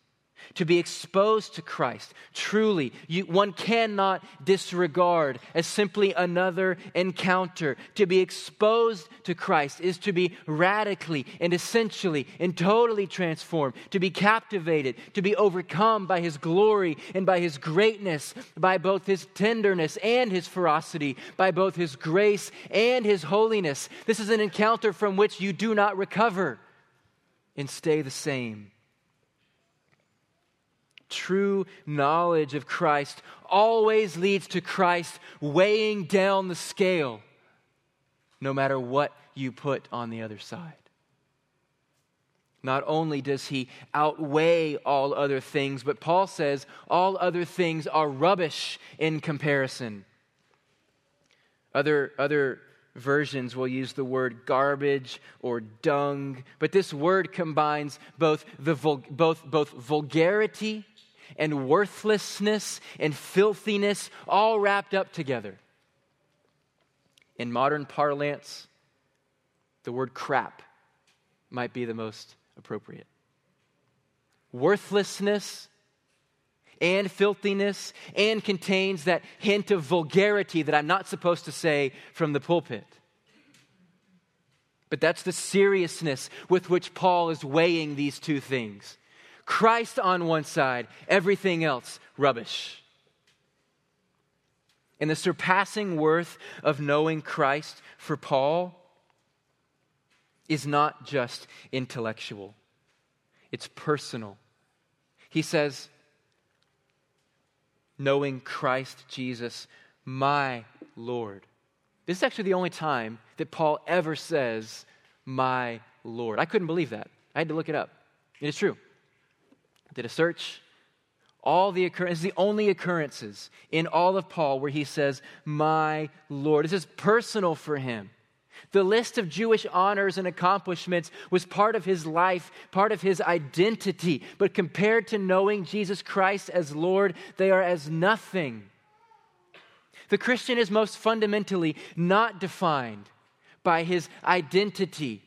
to be exposed to Christ. Truly, you, one cannot disregard as simply another encounter. To be exposed to Christ is to be radically and essentially and totally transformed, to be captivated, to be overcome by His glory and by His greatness, by both His tenderness and His ferocity, by both His grace and His holiness. This is an encounter from which you do not recover and stay the same true knowledge of Christ always leads to Christ weighing down the scale, no matter what you put on the other side. Not only does he outweigh all other things, but Paul says all other things are rubbish in comparison. Other, other versions will use the word garbage or dung, but this word combines both, the, both, both vulgarity and worthlessness and filthiness all wrapped up together. In modern parlance, the word crap might be the most appropriate. Worthlessness and filthiness and contains that hint of vulgarity that I'm not supposed to say from the pulpit. But that's the seriousness with which Paul is weighing these two things. Christ on one side, everything else rubbish. And the surpassing worth of knowing Christ for Paul is not just intellectual, it's personal. He says, knowing Christ Jesus, my Lord. This is actually the only time that Paul ever says, my Lord. I couldn't believe that. I had to look it up. It is true did a search. All the occurrences, the only occurrences in all of Paul where he says, My Lord. This is personal for him. The list of Jewish honors and accomplishments was part of his life, part of his identity. But compared to knowing Jesus Christ as Lord, they are as nothing. The Christian is most fundamentally not defined by his identity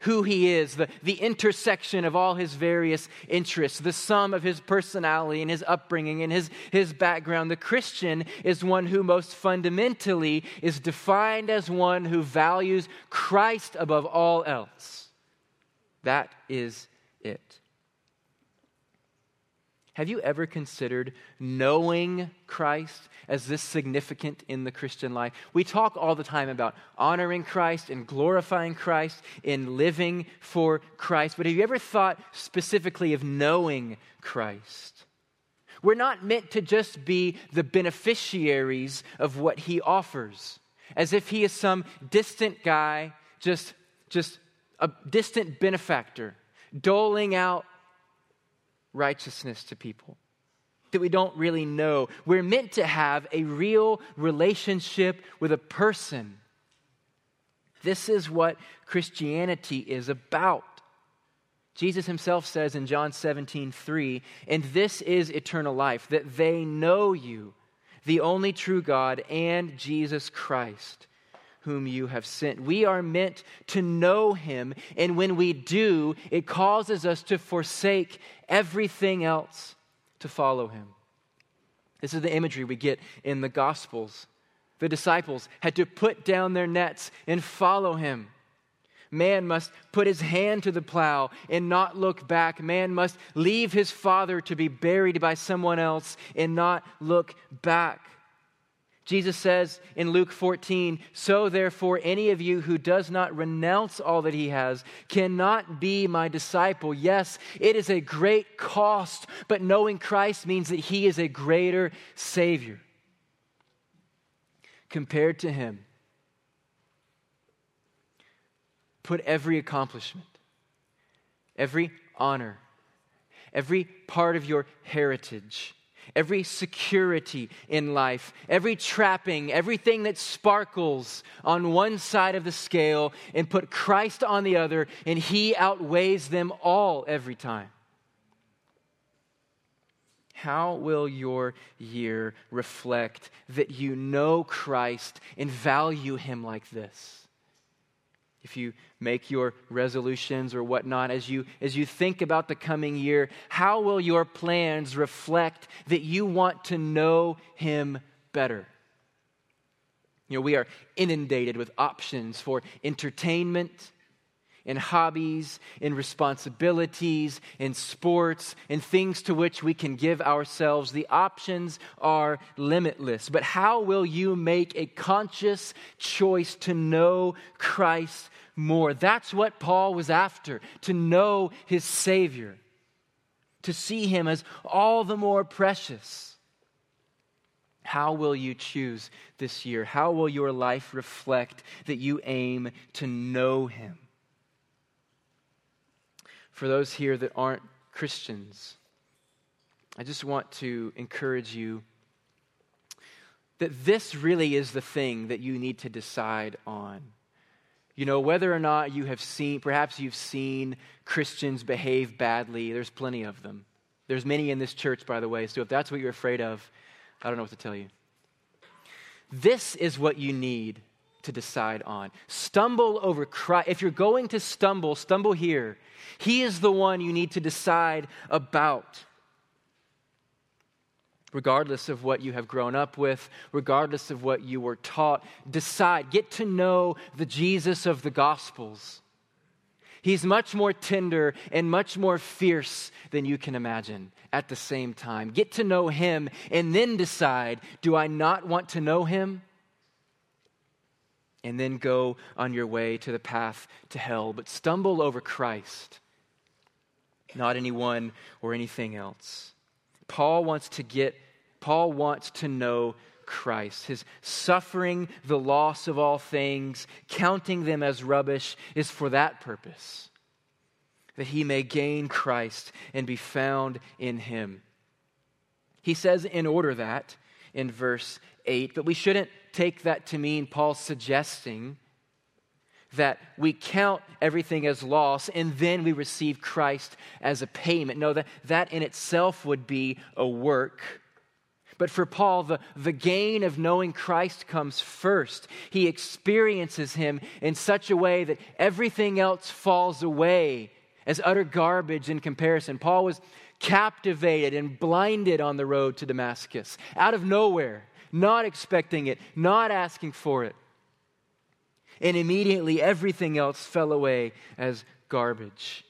who he is, the, the intersection of all his various interests, the sum of his personality and his upbringing and his, his background. The Christian is one who most fundamentally is defined as one who values Christ above all else. That is it. Have you ever considered knowing Christ as this significant in the Christian life? We talk all the time about honoring Christ and glorifying Christ, in living for Christ, but have you ever thought specifically of knowing Christ? We're not meant to just be the beneficiaries of what he offers, as if he is some distant guy, just, just a distant benefactor, doling out righteousness to people that we don't really know. We're meant to have a real relationship with a person. This is what Christianity is about. Jesus himself says in John 17, 3, and this is eternal life, that they know you, the only true God, and Jesus Christ whom you have sent. We are meant to know him, and when we do, it causes us to forsake everything else to follow him. This is the imagery we get in the Gospels. The disciples had to put down their nets and follow him. Man must put his hand to the plow and not look back. Man must leave his father to be buried by someone else and not look back. Jesus says in Luke 14, So therefore, any of you who does not renounce all that he has cannot be my disciple. Yes, it is a great cost, but knowing Christ means that he is a greater Savior. compared to him. Put every accomplishment, every honor, every part of your heritage, every security in life, every trapping, everything that sparkles on one side of the scale, and put Christ on the other, and He outweighs them all every time. How will your year reflect that you know Christ and value Him like this? If you make your resolutions or whatnot, as you, as you think about the coming year, how will your plans reflect that you want to know Him better? You know, we are inundated with options for entertainment in hobbies, in responsibilities, in sports, in things to which we can give ourselves. The options are limitless. But how will you make a conscious choice to know Christ more? That's what Paul was after to know his Savior, to see him as all the more precious. How will you choose this year? How will your life reflect that you aim to know him? For those here that aren't Christians, I just want to encourage you that this really is the thing that you need to decide on. You know, whether or not you have seen, perhaps you've seen Christians behave badly, there's plenty of them. There's many in this church, by the way, so if that's what you're afraid of, I don't know what to tell you. This is what you need to decide on. Stumble over Christ. If you're going to stumble, stumble here he is the one you need to decide about. Regardless of what you have grown up with, regardless of what you were taught, decide. Get to know the Jesus of the Gospels. He's much more tender and much more fierce than you can imagine at the same time. Get to know him and then decide do I not want to know him? And then go on your way to the path to hell, but stumble over Christ, not anyone or anything else. Paul wants to get, Paul wants to know Christ. His suffering the loss of all things, counting them as rubbish, is for that purpose, that he may gain Christ and be found in him. He says, in order that, in verse 8, but we shouldn't take that to mean Paul's suggesting that we count everything as loss and then we receive Christ as a payment. No, that, that in itself would be a work. But for Paul, the, the gain of knowing Christ comes first. He experiences him in such a way that everything else falls away as utter garbage in comparison. Paul was captivated and blinded on the road to Damascus out of nowhere, not expecting it, not asking for it. And immediately everything else fell away as garbage.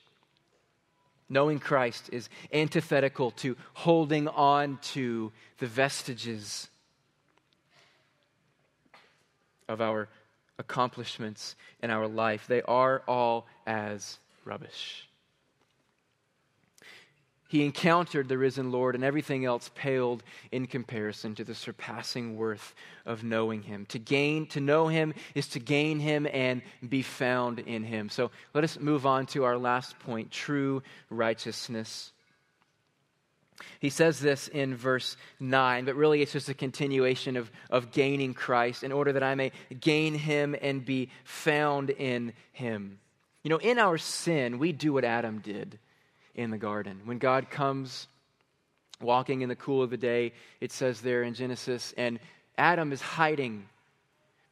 Knowing Christ is antithetical to holding on to the vestiges of our accomplishments in our life. They are all as rubbish. He encountered the risen Lord, and everything else paled in comparison to the surpassing worth of knowing him. To gain, to know him is to gain him and be found in him. So let us move on to our last point true righteousness. He says this in verse 9, but really it's just a continuation of, of gaining Christ in order that I may gain him and be found in him. You know, in our sin, we do what Adam did in the garden. When God comes walking in the cool of the day, it says there in Genesis, and Adam is hiding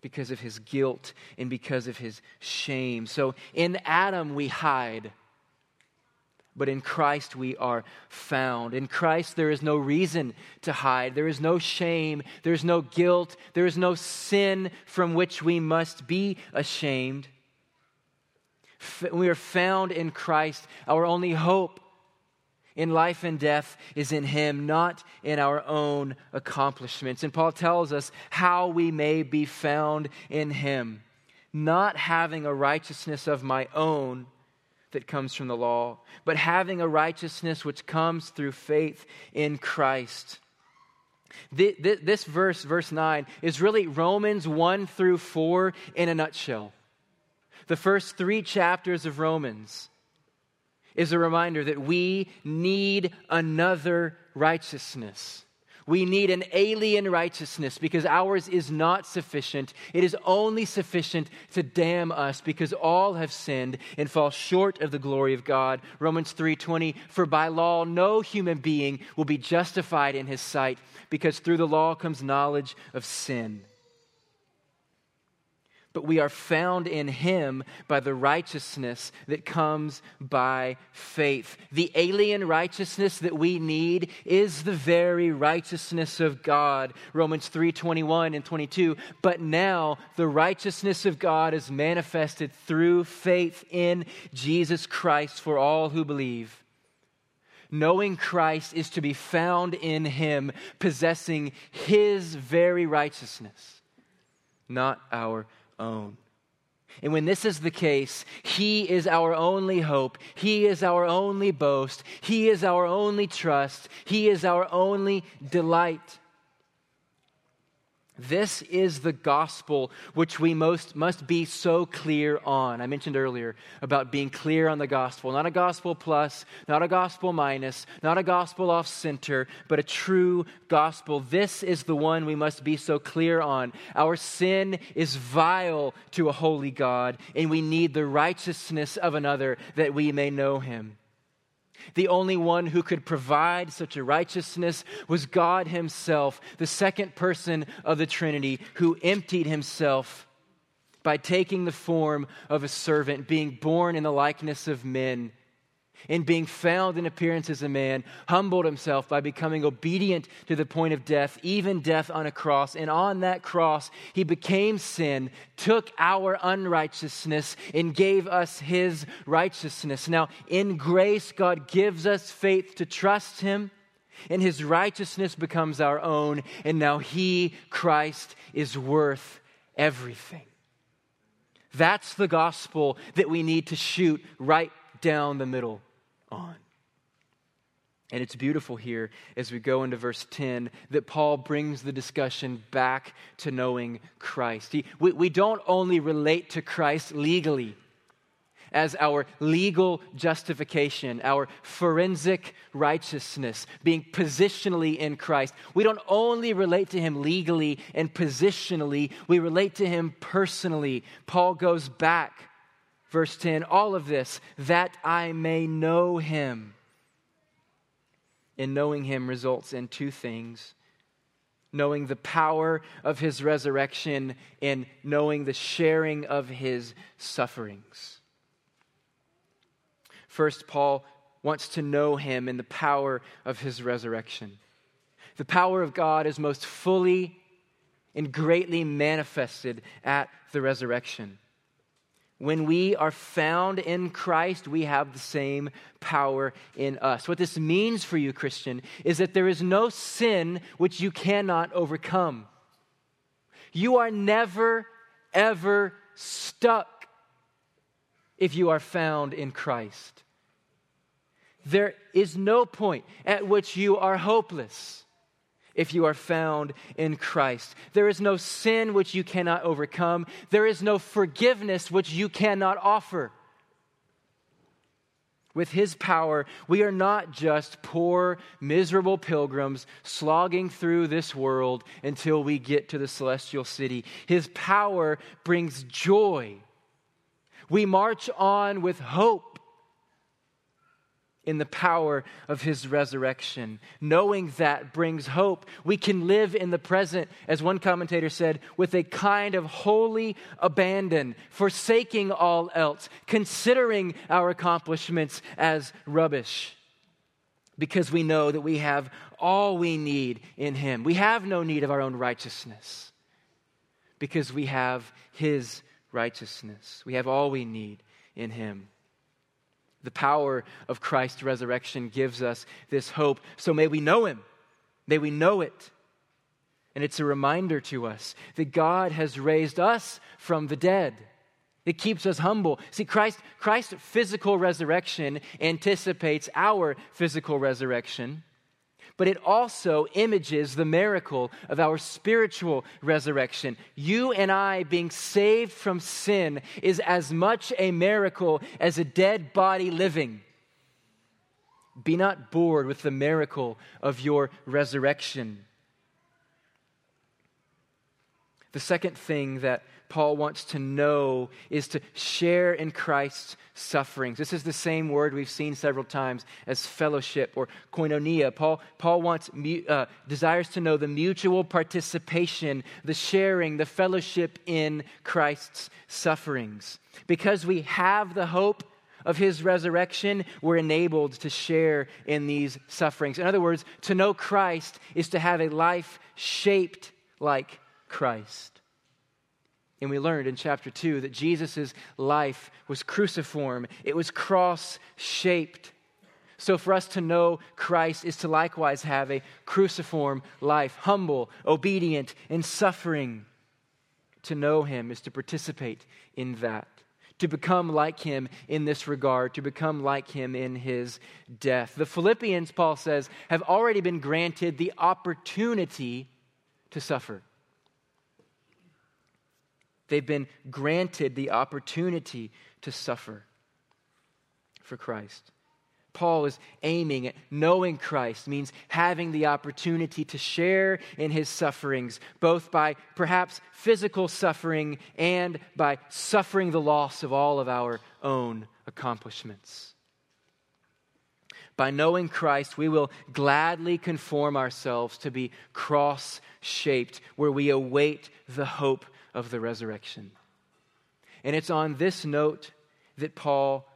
because of his guilt and because of his shame. So in Adam we hide, but in Christ we are found. In Christ there is no reason to hide, there is no shame, there is no guilt, there is no sin from which we must be ashamed we are found in Christ. Our only hope in life and death is in Him, not in our own accomplishments. And Paul tells us how we may be found in Him, not having a righteousness of my own that comes from the law, but having a righteousness which comes through faith in Christ. This verse, verse 9, is really Romans 1 through 4 in a nutshell. The first three chapters of Romans is a reminder that we need another righteousness. We need an alien righteousness because ours is not sufficient. It is only sufficient to damn us because all have sinned and fall short of the glory of God. Romans 3:20 For by law no human being will be justified in his sight because through the law comes knowledge of sin but we are found in him by the righteousness that comes by faith. The alien righteousness that we need is the very righteousness of God. Romans 3:21 and 22. But now the righteousness of God is manifested through faith in Jesus Christ for all who believe. Knowing Christ is to be found in him, possessing his very righteousness, not our own. And when this is the case, He is our only hope. He is our only boast. He is our only trust. He is our only delight. This is the gospel which we most must be so clear on. I mentioned earlier about being clear on the gospel. Not a gospel plus, not a gospel minus, not a gospel off center, but a true gospel. This is the one we must be so clear on. Our sin is vile to a holy God, and we need the righteousness of another that we may know him. The only one who could provide such a righteousness was God Himself, the second person of the Trinity, who emptied Himself by taking the form of a servant, being born in the likeness of men in being found in appearance as a man, humbled himself by becoming obedient to the point of death, even death on a cross. And on that cross, he became sin, took our unrighteousness, and gave us his righteousness. Now, in grace, God gives us faith to trust him. And his righteousness becomes our own, and now he, Christ, is worth everything. That's the gospel that we need to shoot right down the middle on. And it's beautiful here as we go into verse 10 that Paul brings the discussion back to knowing Christ. He, we, we don't only relate to Christ legally as our legal justification, our forensic righteousness, being positionally in Christ. We don't only relate to him legally and positionally, we relate to him personally. Paul goes back Verse 10 all of this, that I may know him. In knowing him results in two things knowing the power of his resurrection and knowing the sharing of his sufferings. First, Paul wants to know him in the power of his resurrection. The power of God is most fully and greatly manifested at the resurrection. When we are found in Christ, we have the same power in us. What this means for you, Christian, is that there is no sin which you cannot overcome. You are never, ever stuck if you are found in Christ. There is no point at which you are hopeless if you are found in Christ. There is no sin which you cannot overcome, there is no forgiveness which you cannot offer. With his power, we are not just poor, miserable pilgrims slogging through this world until we get to the celestial city. His power brings joy. We march on with hope in the power of his resurrection. Knowing that brings hope. We can live in the present, as one commentator said, with a kind of holy abandon, forsaking all else, considering our accomplishments as rubbish. Because we know that we have all we need in him. We have no need of our own righteousness because we have his righteousness. We have all we need in him. The power of Christ's resurrection gives us this hope. So may we know him. May we know it. And it's a reminder to us that God has raised us from the dead. It keeps us humble. See, Christ, Christ's physical resurrection anticipates our physical resurrection but it also images the miracle of our spiritual resurrection. You and I being saved from sin is as much a miracle as a dead body living. Be not bored with the miracle of your resurrection. The second thing that Paul wants to know is to share in Christ's sufferings. This is the same word we've seen several times as fellowship or koinonia. Paul, Paul wants, uh, desires to know the mutual participation, the sharing, the fellowship in Christ's sufferings. Because we have the hope of his resurrection, we're enabled to share in these sufferings. In other words, to know Christ is to have a life shaped like Christ. And we learned in chapter 2 that Jesus' life was cruciform, it was cross shaped. So, for us to know Christ is to likewise have a cruciform life, humble, obedient, and suffering. To know Him is to participate in that, to become like Him in this regard, to become like Him in His death. The Philippians, Paul says, have already been granted the opportunity to suffer. They've been granted the opportunity to suffer for Christ. Paul is aiming at knowing Christ means having the opportunity to share in his sufferings, both by perhaps physical suffering and by suffering the loss of all of our own accomplishments. By knowing Christ, we will gladly conform ourselves to be cross shaped, where we await the hope of the resurrection. And it's on this note that Paul,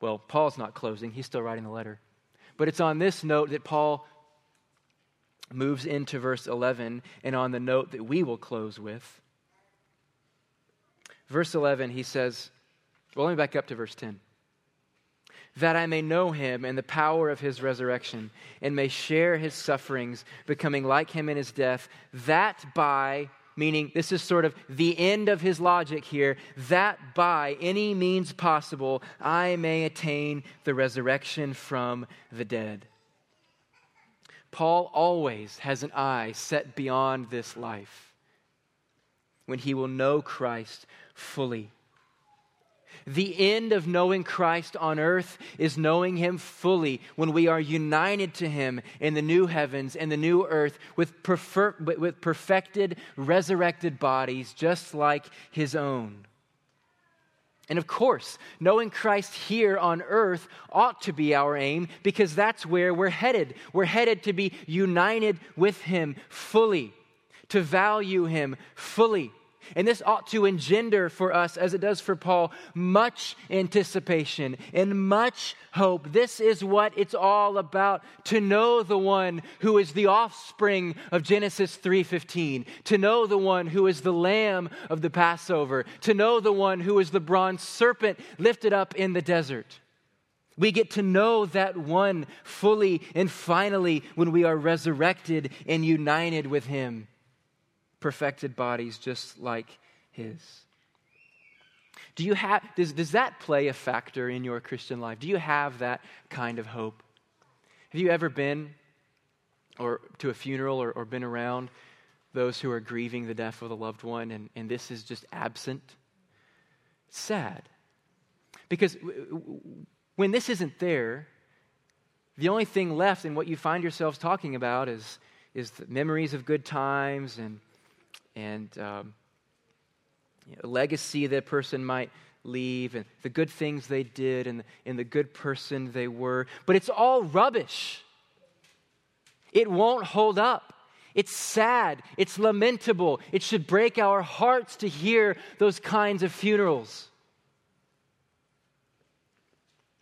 well, Paul's not closing, he's still writing the letter. But it's on this note that Paul moves into verse 11 and on the note that we will close with. Verse 11, he says, well, let me back up to verse 10. That I may know him and the power of his resurrection, and may share his sufferings, becoming like him in his death, that by meaning this is sort of the end of his logic here, that by any means possible I may attain the resurrection from the dead. Paul always has an eye set beyond this life when he will know Christ fully. The end of knowing Christ on earth is knowing Him fully when we are united to Him in the new heavens and the new earth with, prefer- with perfected, resurrected bodies just like His own. And of course, knowing Christ here on earth ought to be our aim because that's where we're headed. We're headed to be united with Him fully, to value Him fully and this ought to engender for us, as it does for Paul, much anticipation and much hope. This is what it's all about to know the one who is the offspring of Genesis 3:15, to know the one who is the lamb of the Passover, to know the one who is the bronze serpent lifted up in the desert. We get to know that one fully and finally when we are resurrected and united with him perfected bodies just like his. Do you have, does, does that play a factor in your Christian life? Do you have that kind of hope? Have you ever been or to a funeral or, or been around those who are grieving the death of a loved one and, and this is just absent? Sad. Because when this isn't there, the only thing left in what you find yourselves talking about is, is the memories of good times and and um, you know, legacy that person might leave and the good things they did and, and the good person they were. But it's all rubbish. It won't hold up. It's sad. It's lamentable. It should break our hearts to hear those kinds of funerals.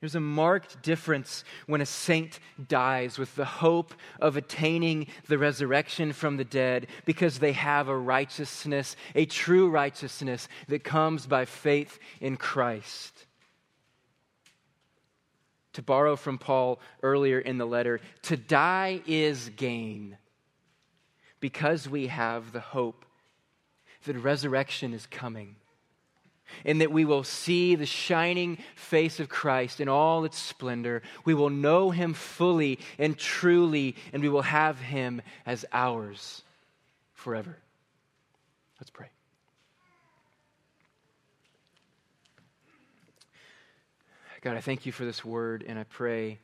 There's a marked difference when a saint dies with the hope of attaining the resurrection from the dead because they have a righteousness, a true righteousness that comes by faith in Christ. To borrow from Paul earlier in the letter, to die is gain because we have the hope that resurrection is coming and that we will see the shining face of Christ in all its splendor. We will know him fully and truly, and we will have him as ours forever. Let's pray. God, I thank you for this word, and I pray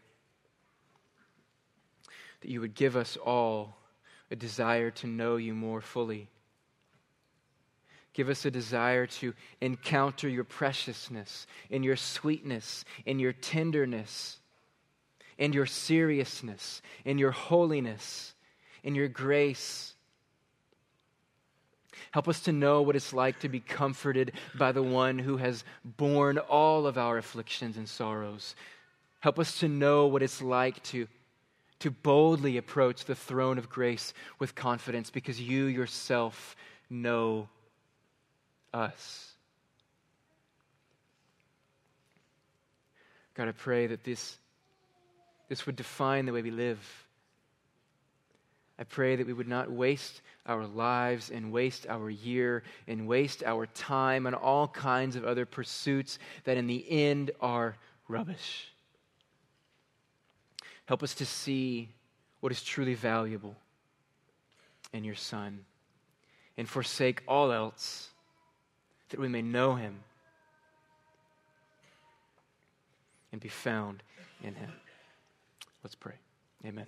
that you would give us all a desire to know you more fully Give us a desire to encounter your preciousness, in your sweetness, in your tenderness, in your seriousness, in your holiness, in your grace. Help us to know what it's like to be comforted by the one who has borne all of our afflictions and sorrows. Help us to know what it's like to, to boldly approach the throne of grace with confidence because you yourself know us. God, I pray that this, this would define the way we live. I pray that we would not waste our lives and waste our year and waste our time on all kinds of other pursuits that in the end are rubbish. Help us to see what is truly valuable in your Son and forsake all else that we may know him and be found in him. Let's pray. Amen.